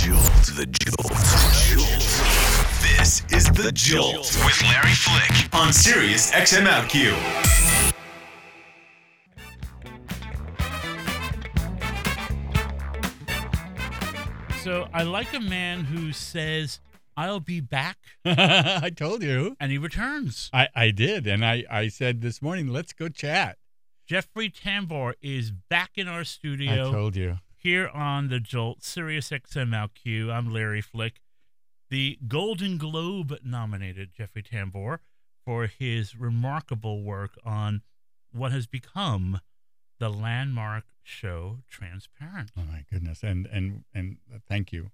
Jolt. The Jolt. Jolt. This is The Jolt with Larry Flick on Sirius XMLQ. So I like a man who says, I'll be back, I told you. and he returns. I, I did. And I, I said this morning, let's go chat. Jeffrey Tambor is back in our studio. I told you. Here on the Jolt, Sirius XMLQ. I'm Larry Flick. The Golden Globe nominated Jeffrey Tambor for his remarkable work on what has become the landmark show Transparent. Oh my goodness. And and and uh, thank you.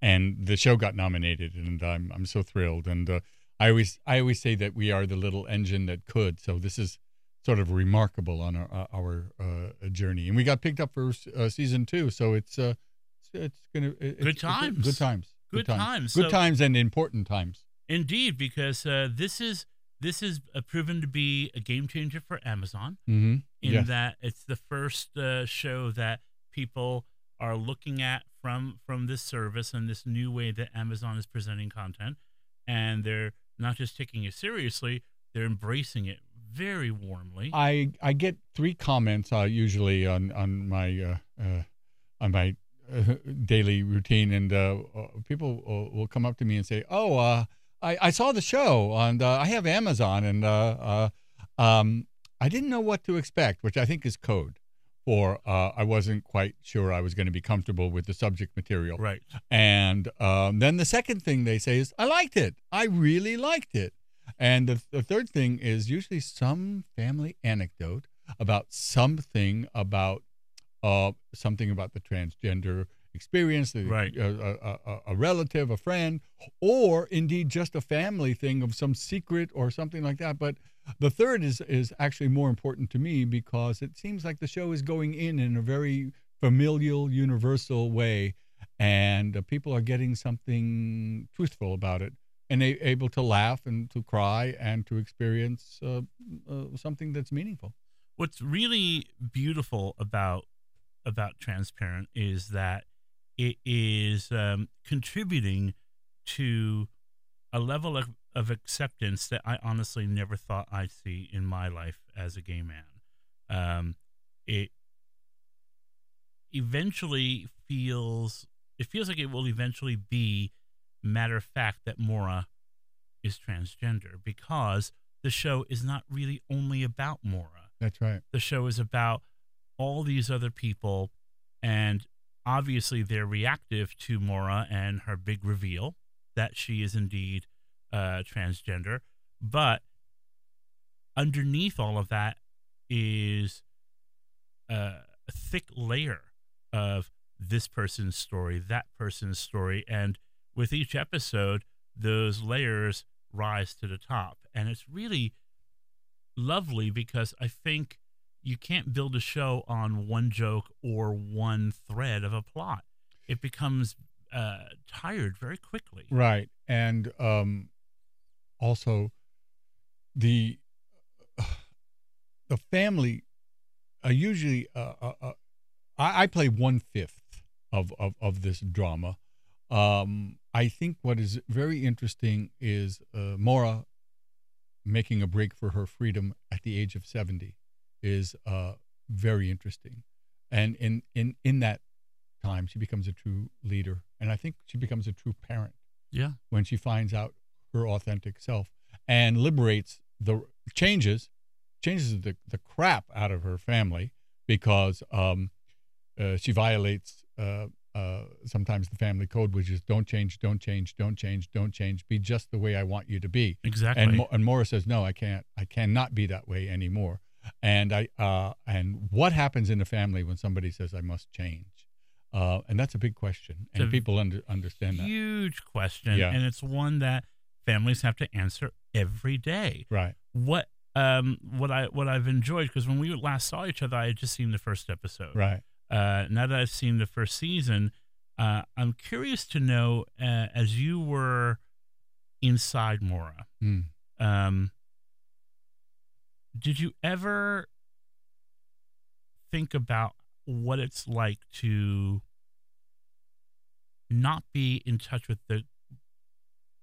And the show got nominated and I'm I'm so thrilled. And uh, I always I always say that we are the little engine that could. So this is sort of remarkable on our uh, our uh, journey. And we got picked up for uh, season 2. So it's uh it's, it's going to Good Good times. Good times. Good times. Good times and important times. Indeed, because uh, this is this is uh, proven to be a game changer for Amazon. Mhm. in Yes. that it's the first uh, show that people are looking at from from this service and this new way that Amazon is presenting content, and they're not just taking it seriously; they're embracing it very warmly. I I get three comments uh, usually on on my uh, uh, on my uh, daily routine, and uh, people will, will come up to me and say, "Oh, uh, I I saw the show, and uh, I have Amazon, and uh, uh, um, I didn't know what to expect," which I think is code for uh, I wasn't quite sure I was going to be comfortable with the subject material. right. And um, then the second thing they say is, I liked it. I really liked it. And the, the third thing is usually some family anecdote about something about uh, something about the transgender experience, the, Right. a, a, a, a relative, a friend, or indeed just a family thing of some secret or something like that. But the third is is actually more important to me because it seems like the show is going in in a very familial, universal way, and uh, people are getting something truthful about it, and a- able to laugh and to cry and to experience uh, uh, something that's meaningful. What's really beautiful about about Transparent is that it is um, contributing to a level of, of acceptance that I honestly never thought I'd see in my life as a gay man. Um, it eventually feels it feels like it will eventually be matter of fact that Maura is transgender because the show is not really only about Maura That's right. the show is about all these other people and obviously they're reactive to Maura and her big reveal that she is indeed uh, transgender but underneath all of that is uh, a thick layer of this person's story that person's story and with each episode those layers rise to the top and it's really lovely because I think you can't build a show on one joke or one thread of a plot. It becomes uh, tired very quickly. Right. And um, also the the family uh, usually uh, uh, uh, I, I play one fifth of, of, of this drama. Um, I think what is very interesting is uh, Maura making a break for her freedom at the age of 70 is uh, very interesting. And in, in, in that time, she becomes a true leader. And I think she becomes a true parent Yeah. when she finds out her authentic self and liberates the changes changes the, the crap out of her family because um, uh, she violates uh, uh, sometimes the family code, which is don't change, don't change, don't change, don't change, be just the way I want you to be. Exactly. And Mo- and Morris says, no, I can't, I cannot be that way anymore. And I uh, and what happens in a family when somebody says I must change? Uh, and that's a big question, and people under, understand that. Huge question. Yeah. And it's one that families have to answer every day. Right. What um what I what I've enjoyed because when we last saw each other I had just seen the first episode. Right. Uh now that I've seen the first season, uh I'm curious to know uh, as you were inside Maura, Mm. um did you ever think about what it's like to not be in touch with the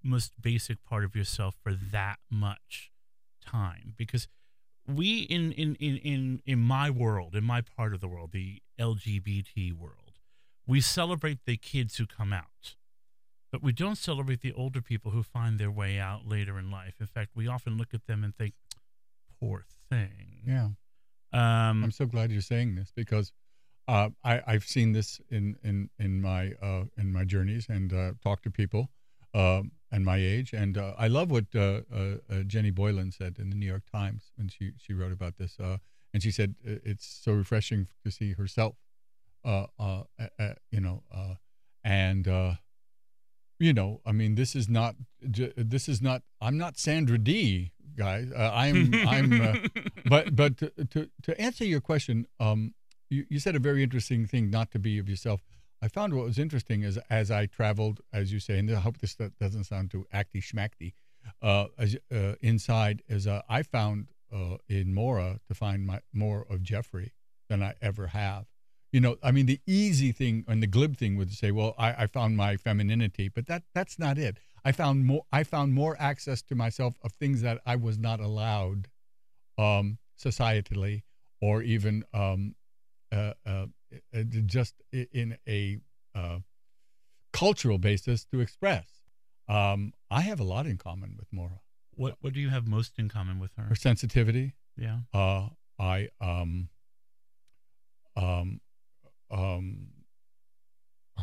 most basic part of yourself for that much time because we in in in in in my world in my part of the world the lgbt world we celebrate the kids who come out. But we don't celebrate the older people who find their way out later in life. In fact we often look at them and think poor thing. Yeah. um I'm so glad you're saying this because uh, I, I've seen this in in in my uh, in my journeys and uh, talked to people um, and my age, and uh, I love what uh, uh, uh, Jenny Boylan said in the New York Times when she she wrote about this, uh, and she said it's so refreshing to see herself, uh, uh, uh, uh, you know, uh, and uh, you know, I mean, this is not this is not I'm not Sandra Dee, guys. Uh, I'm I'm. Uh, but but to, to to answer your question, um, you, you said a very interesting thing, not to be of yourself. I found what was interesting is as I traveled, as you say, and I hope this doesn't sound too acty schmackty, uh, as, uh, inside is uh, I found uh, in Maura to find my more of Jeffrey than I ever have. You know, I mean, the easy thing and the glib thing would say, well, I, I found my femininity, but that that's not it. I found more. I found more access to myself of things that I was not allowed um, societally or even um, uh, uh, just in a uh, cultural basis to express. Um, I have a lot in common with Maura. what what do you have most in common with her Her sensitivity. yeah Uh, I um, um, um,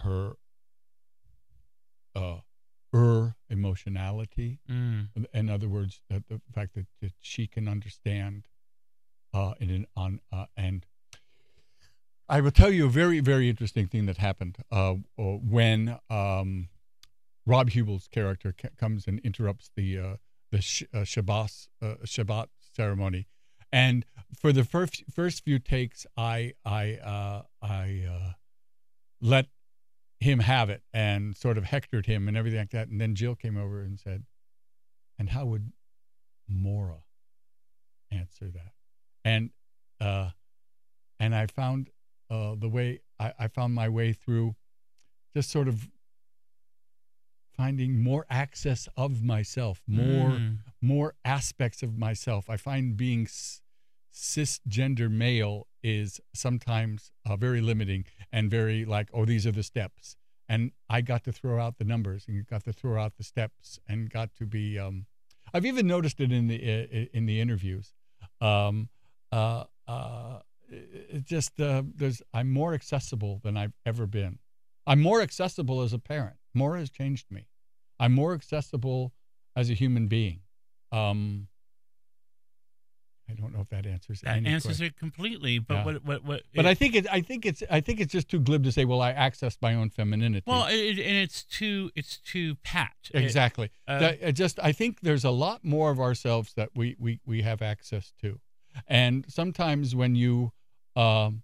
her uh, her emotionality. mm. in other words, the, the fact that, that she can understand uh, in an on uh, and I will tell you a very very interesting thing that happened uh, uh, when um, Rob Huebel's character ca- comes and interrupts the uh, the sh- uh, Shabbat uh, Shabbat ceremony, and for the first first few takes, I I uh, I let him have it and sort of hectored him and everything like that, and then Jill came over and said, "And how would Maura answer that?" And and I found uh, the way I, I found my way through just sort of finding more access of myself, more Mm. more aspects of myself. I find being s- cisgender male is sometimes uh, very limiting and very like, oh, these are the steps. And I got to throw out the numbers and got to throw out the steps and got to be. Um, I've even noticed it in the in the interviews. Um, uh, uh, it it just uh, there's I'm more accessible than I've ever been. I'm more accessible as a parent. More has changed me. I'm more accessible as a human being. Um, I don't know if that answers that answers question. it completely but Yeah. what what what But it- I think it. I think it's. I think it's just too glib to say. Well, I accessed my own femininity. well it, and it's too it's too pat It- exactly. uh, That- it just. I think there's a lot more of ourselves that we we we have access to, and sometimes when you, um,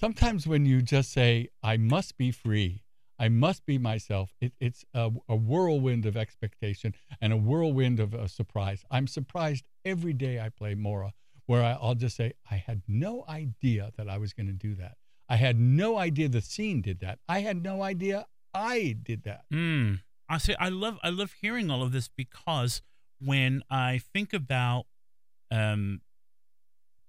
sometimes when you just say, "I must be free," I must be myself. It, it's a, a whirlwind of expectation and a whirlwind of uh, surprise. I'm surprised every day I play Maura, where I, I'll just say, I had no idea that I was going to do that. I had no idea the scene did that. I had no idea I did that. Mm. I say I love I love hearing all of this because when I think about um,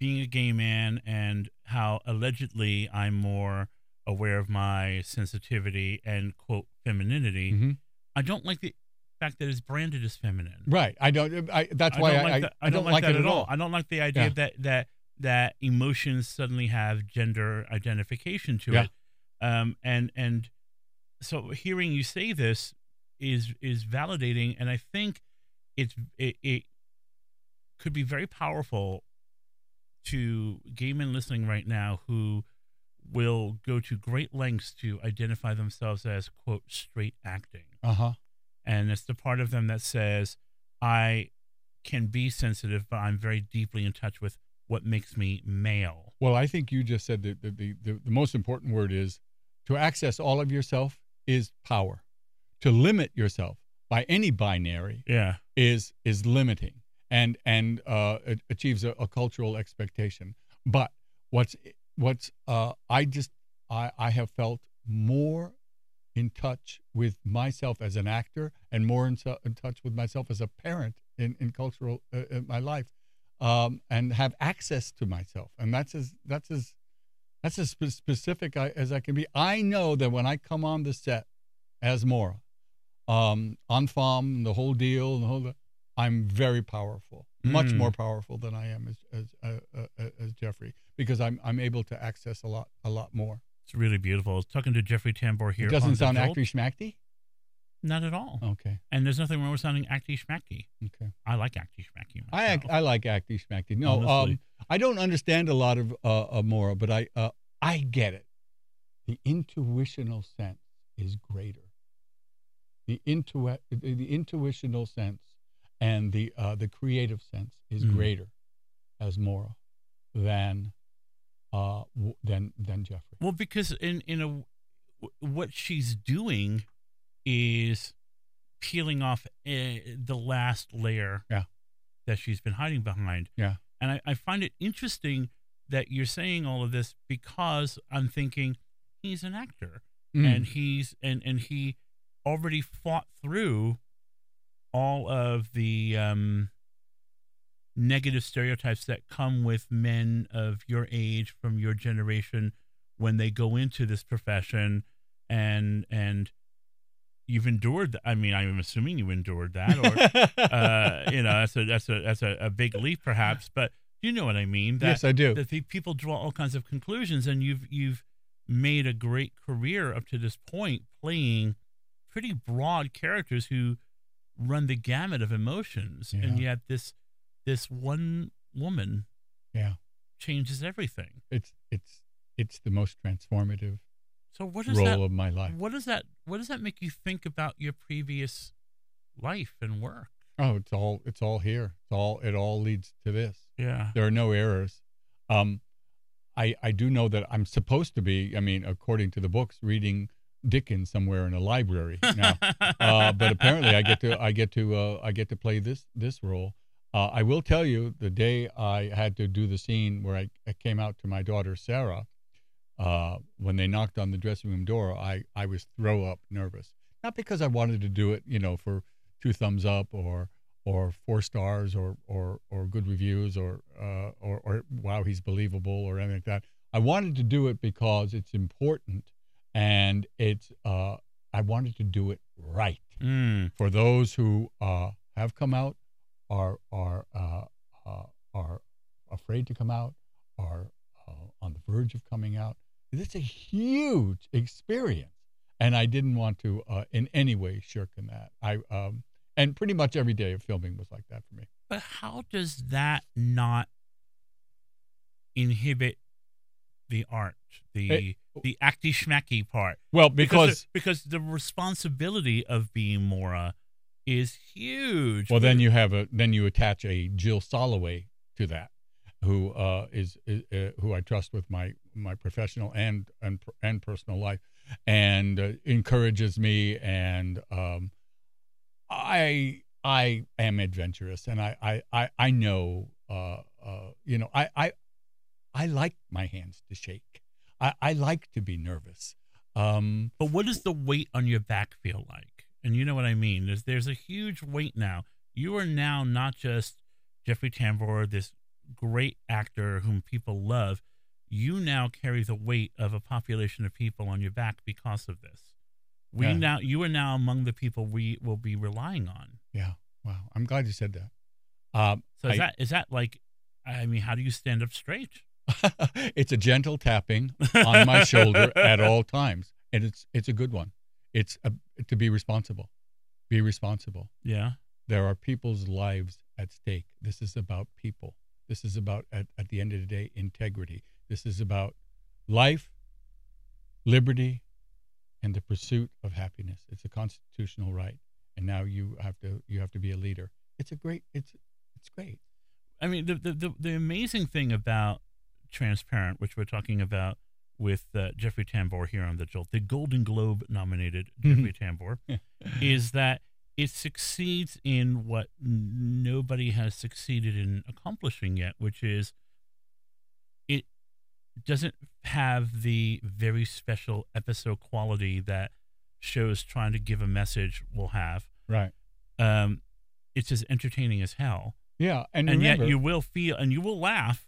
being a gay man and how allegedly I'm more aware of my sensitivity and quote femininity, Mhm. I don't like the fact that it's branded as feminine. Right. I don't. I, that's I why don't I, like I, that, I don't like that it at all. I don't like the idea Yeah. that that that emotions suddenly have gender identification to Yeah. it. Um, and and so hearing you say this is is validating, and I think it's it, it could be very powerful to gay men listening right now who will go to great lengths to identify themselves as quote straight acting Uh huh. and it's the part of them that says i can be sensitive but i'm very deeply in touch with what makes me male Well, I think you just said that the, the, the, the most important word is to access all of yourself is power. To limit yourself by any binary yeah is is limiting and and uh, achieves a, a cultural expectation. But what's what's uh, I just I I have felt more in touch with myself as an actor and more in, in touch with myself as a parent in, in cultural uh, in my life um, and have access to myself and that's as that's as that's as spe- specific I, as I can be. I know that when I come on the set as Maura, um, on farm, the whole deal, the whole, I'm very powerful, much Mm. more powerful than I am as as uh, uh, uh, as Jeffrey, because I'm I'm able to access a lot a lot more. It's really beautiful. I was talking to Jeffrey Tambor here. It doesn't sound acty schmacky. Not at all. Okay, And there's nothing wrong with sounding acty schmacky. okay. I like acty schmacky. I ac- myself. I like acty schmacky. No, um, I don't understand a lot of uh, uh Maura, but I uh, I get it. The intuitional sense is greater. The intu the, the intuitional sense and the uh, the creative sense is Mm. greater as Maura than uh w- than than Jeffrey. Well, because in in a w- what she's doing is peeling off uh, the last layer Yeah. that she's been hiding behind. Yeah. And I, I find it interesting that you're saying all of this because I'm thinking he's an actor Mm. and he's and and he already fought through all of the um negative stereotypes that come with men of your age from your generation when they go into this profession and and you've endured th- i mean i'm assuming you endured that or uh you know that's a that's a that's a, a big leap perhaps but you know what i mean that yes, I do. that the people draw all kinds of conclusions and you've you've made a great career up to this point playing pretty broad characters who run the gamut of emotions and yet this this one woman yeah, changes everything it's it's it's the most transformative so what is role that of my life. what does that what does that make you think about your previous life and work Oh, it's all it's all here. It's all it all leads to this. yeah There are no errors. Um, I I do know that I'm supposed to be. I mean, according to the books, reading Dickens somewhere in a library now. uh, but apparently, I get to I get to uh, I get to play this this role. Uh, I will tell you, the day I had to do the scene where I, I came out to my daughter Sarah, uh, when they knocked on the dressing room door, I I was throw up nervous. Not because I wanted to do it, you know, for two thumbs up or or four stars or or or good reviews or uh, or or wow he's believable or anything like that. I wanted to do it because it's important and it's uh, I wanted to do it right Mm, for those who uh, have come out, are are uh, uh, are afraid to come out, are uh, on the verge of coming out. It's a huge experience, and I didn't want to uh, in any way shirk in that. I um, and pretty much every day of filming was like that for me. but how does that not inhibit the art the It- the acty schmacky part Well, because because because the responsibility of being Maura is huge. well, then you have a then you attach a Jill Soloway to that, who uh, is, is uh, who I trust with my my professional and and and personal life, and uh, encourages me, and um, I I am adventurous, and I I I, I know uh, uh, you know I I I like my hands to shake. I, I like to be nervous. Um, But what does the weight on your back feel like? And you know what I mean. There's there's a huge weight now. You are now not just Jeffrey Tambor, this great actor whom people love. You now carry the weight of a population of people on your back because of this. We Yeah. now you are now among the people we will be relying on. yeah, wow. I'm glad you said that. Um, So is I- that is that like I mean, how do you stand up straight? it's a gentle tapping on my shoulder at all times, and it's it's a good one. It's a, to be responsible. Be responsible. Yeah. There are people's lives at stake. This is about people. This is about at, at the end of the day integrity. This is about life, liberty, and the pursuit of happiness. It's a constitutional right, and now you have to you have to be a leader. It's a great. It's it's great. I mean, the, the the the amazing thing about Transparent, which we're talking about with uh, Jeffrey Tambor here on the Jolt, the Golden Globe nominated Jeffrey Tambor, is that it succeeds in what nobody has succeeded in accomplishing yet, which is it doesn't have the very special episode quality that shows trying to give a message will have. Right. Um, it's as entertaining as hell, Yeah. And, and remember, yet you will feel and you will laugh.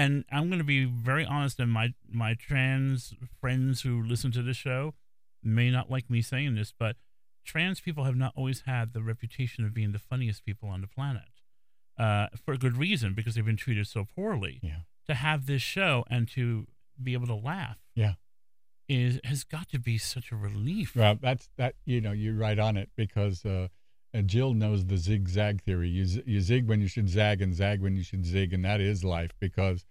And I'm going to be very honest, and my my trans friends who listen to this show may not like me saying this, but trans people have not always had the reputation of being the funniest people on the planet. Uh, for a good reason, because they've been treated so poorly. Yeah. To have this show and to be able to laugh. Yeah. Is has got to be such a relief. Well, that's that. You know, you're right on it because uh, and Jill knows the zigzag theory. You you zig when you should zag, and zag when you should zig, and that is life because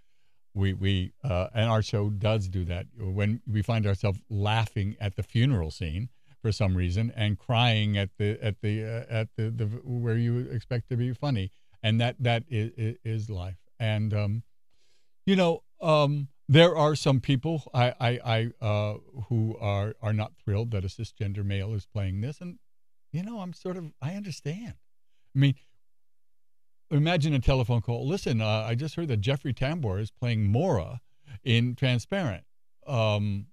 we we uh, and our show does do that. When we find ourselves laughing at the funeral scene for some reason and crying at the at the uh, at the, the where you expect to be funny, and that that is, is life. And um, you know, um, there are some people I, I, I uh, who are are not thrilled that a cisgender male is playing this, and you know, I'm sort of I understand. I mean, imagine a telephone call. Listen, uh, I just heard that Jeffrey Tambor is playing Maura in Transparent. Um,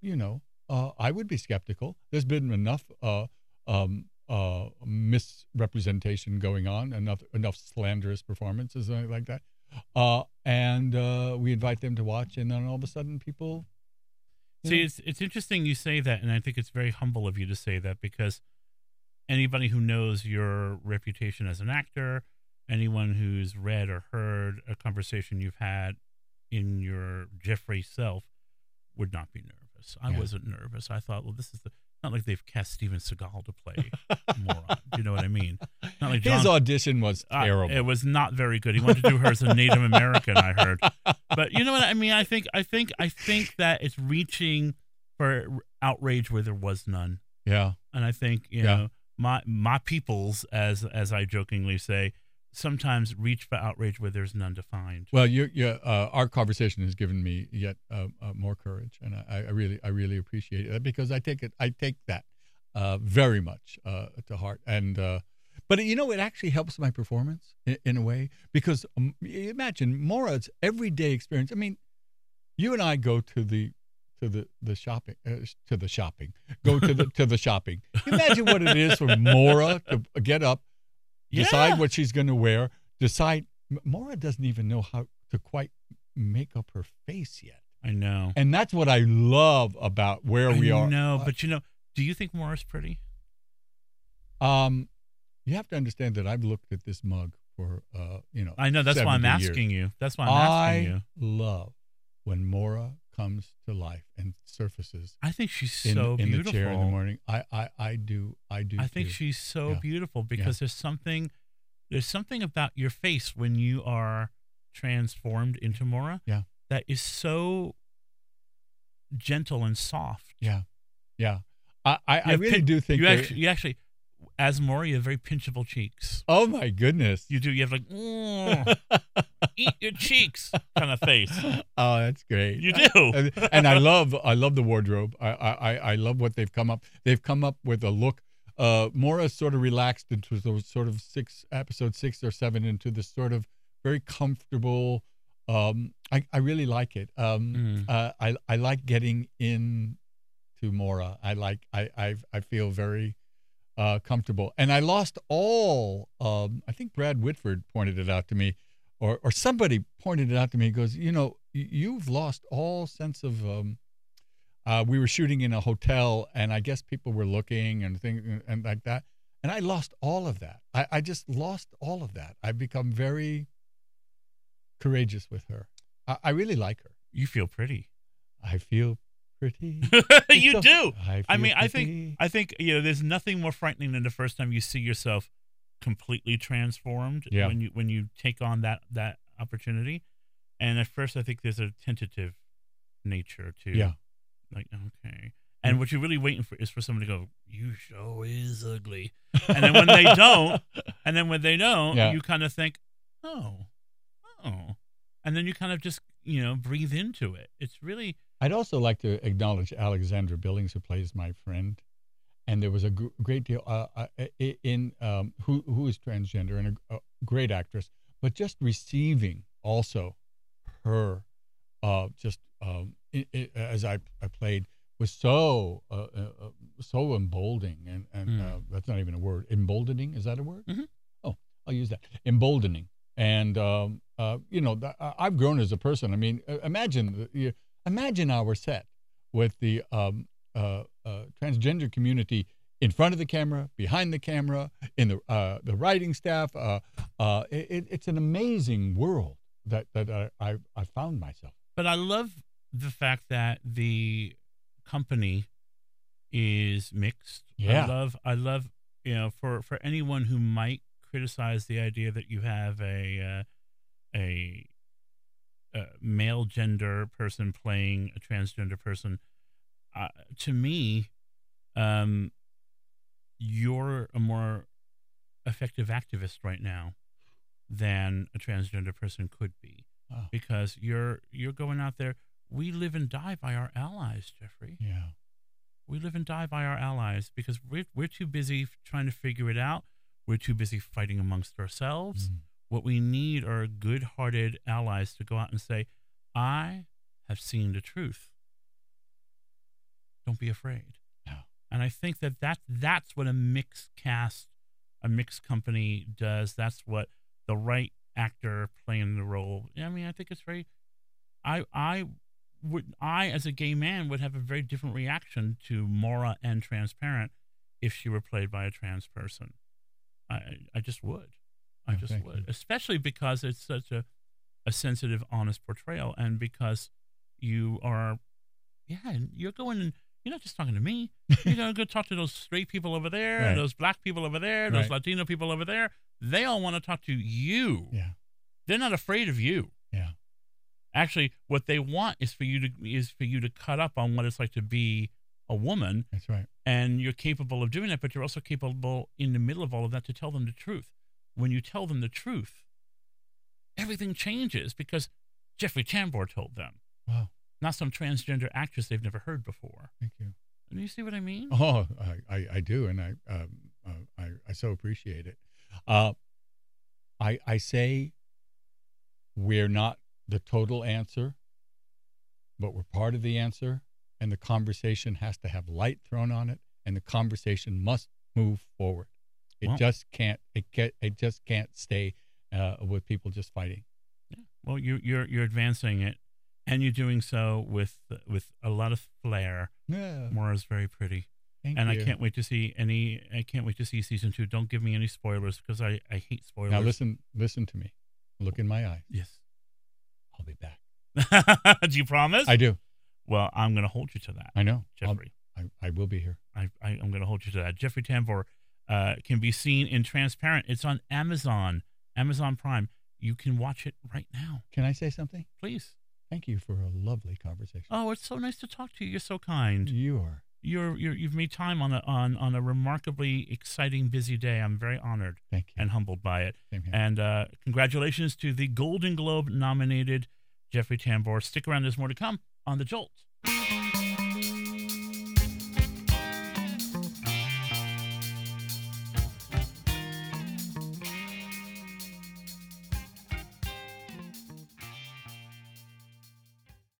you know, uh, I would be skeptical. There's been enough uh, um, uh, misrepresentation going on, enough enough slanderous performances uh, like that. Uh, and uh, we invite them to watch, and then all of a sudden, people. See, know, it's it's interesting you say that, and I think it's very humble of you to say that because anybody who knows your reputation as an actor, anyone who's read or heard a conversation you've had in your Jeffrey self, would not be nervous. I Yeah. wasn't nervous. I thought, well, this is the not like they've cast Steven Seagal to play moron. Do you know what I mean? Not like his audition was uh, terrible. it was not very good. He wanted to do her as a Native American, I heard. But you know what I mean? I think I think I think that it's reaching for outrage where there was none. yeah, And I think, you Yeah. know, my my peoples as as I jokingly say, sometimes reach for outrage where there's none to find. Well, you, you, uh, our conversation has given me yet uh, uh, more courage, and I, I really, I really appreciate it because I take it, I take that uh, very much uh, to heart, and uh, but you know, it actually helps my performance in, in a way because um, imagine Maura's everyday experience. I mean, you and I go to the to the the shopping uh, to the shopping go to the to the shopping. Imagine what it is for Maura to get up decide Yeah. what she's going to wear, decide. maura doesn't even know how to quite make up her face yet. I know. And that's what I love about where we are. I know, but you know, do you think maura's pretty? um, you have to understand that I've looked at this mug for, uh, you know, I know that's why I'm 70 years. asking you. That's why I'm asking I you. love when Maura comes to life and surfaces I think she's in, so in beautiful. the chair in the morning. I, I, I do, I do. I think too. she's so Yeah. beautiful because there's something there's something about your face when you are transformed into Maura Yeah. that is so gentle and soft. Yeah, yeah. I, I, I really do think you actually you actually as Maura you have very pinchable cheeks. Oh my goodness! You do you have like "Mm, eat your cheeks kind of face. oh, that's great. You do. and, and I love I love the wardrobe. I, I I- I love what they've come up. They've come up with a look. Uh, Maura sort of relaxed into those sort of six episode six or seven into this sort of very comfortable. Um, I I really like it. Um, Mm. uh, I I like getting in to Maura. I like I I I feel very uh, comfortable. And I lost all. Um, I think Brad Whitford pointed it out to me, or or somebody pointed it out to me. He goes, you know, you've lost all sense of. Um, uh, we were shooting in a hotel, and I guess people were looking and things and like that. And I lost all of that. I, I just lost all of that. I've become very courageous with her. I, I really like her. You feel pretty. I feel pretty. you So- do. I, I mean, I think. I think you know, there's nothing more frightening than the first time you see yourself completely transformed Yeah. when you when you take on that that opportunity. And at first, I think there's a tentative nature to Yeah. like okay. And mm. what you're really waiting for is for someone to go, "You show is ugly," and then when they don't, and then when they don't, Yeah. you kind of think, "Oh, oh," and then you kind of just you know breathe into it. It's really I'd also like to acknowledge Alexandra Billings, who plays my friend. And there was a gr- great deal uh, uh, in um, who who is transgender and a, a great actress, but just receiving also her uh, just um, i i as I, I played was so uh, uh, uh, so emboldening, and and uh, that's not even a word. Emboldening is that a word? Mhm. Oh, I'll use that. Emboldening, and um, uh, you know, th- I've grown as a person. I mean, imagine the- you, imagine our set with the um, uh, uh, transgender community in front of the camera, behind the camera, in the uh, the writing staff. Uh, uh, it, it's an amazing world that that I, I, I found myself. But I love the fact that the company is mixed. Yeah. I love I love you know for for anyone who might criticize the idea that you have a uh, a, male gender person playing a transgender person uh, to me um you're a more effective activist right now than a transgender person could be Wow. because you're you're going out there we live and die by our allies jeffrey Yeah. we live and die by our allies because we're, we're too busy trying to figure it out we're too busy fighting amongst ourselves Mm. What we need are good-hearted allies to go out and say i have seen the truth. Don't be afraid. And i think that, that that's what a mixed cast a mixed company does. That's what the right actor playing the role i mean i think it's very i i would i as a gay man would have a very different reaction to maura and transparent if she were played by a trans person. I i just would i just would especially because it's such a a sensitive honest portrayal and because you are yeah and you're going and you're not just talking to me you're going to go talk to those straight people over there Right. those black people over there those Right. latino people over there they all want to talk to you Yeah. they're not afraid of you Yeah. actually what they want is for you to is for you to cut up on what it's like to be a woman That's right. and you're capable of doing that but you're also capable in the middle of all of that to tell them the truth when you tell them the truth everything changes because jeffrey tambor told them Wow. not some transgender actress they've never heard before Thank you. do you see what i mean Oh, I, I, I do, and I, um, uh, I, I so appreciate it. Uh, I, I say we're not the total answer, but we're part of the answer, and the conversation has to have light thrown on it, and the conversation must move forward. It just can't. It get. It just can't stay uh, with people just fighting. Yeah. Well, you, you're you're advancing it, and you're doing so with with a lot of flair. Yeah. Maura's very pretty, Thank and I can't wait to see any. I can't wait to see season two. Don't give me any spoilers because I I hate spoilers. Now listen. Listen to me. Look in my eyes. Yes. I'll be back. Do you promise? I do. well, I'm going to hold you to that, I know. I'll- Jeffrey. I, I will be here. I, I I'm going to hold you to that. Jeffrey Tambor uh, can be seen in Transparent. It's on Amazon, Amazon Prime. You can watch it right now, Can I say something? please. Thank you for a lovely conversation. Oh, it's so nice to talk to you. You're so kind. You are. You're, you're you've made time on a on on a remarkably exciting, busy day. I'm very honored Thank you. and humbled by it. Same here. And uh, congratulations to the Golden Globe nominated Jeffrey Tambor. Stick around. There's more to come on the Jolt.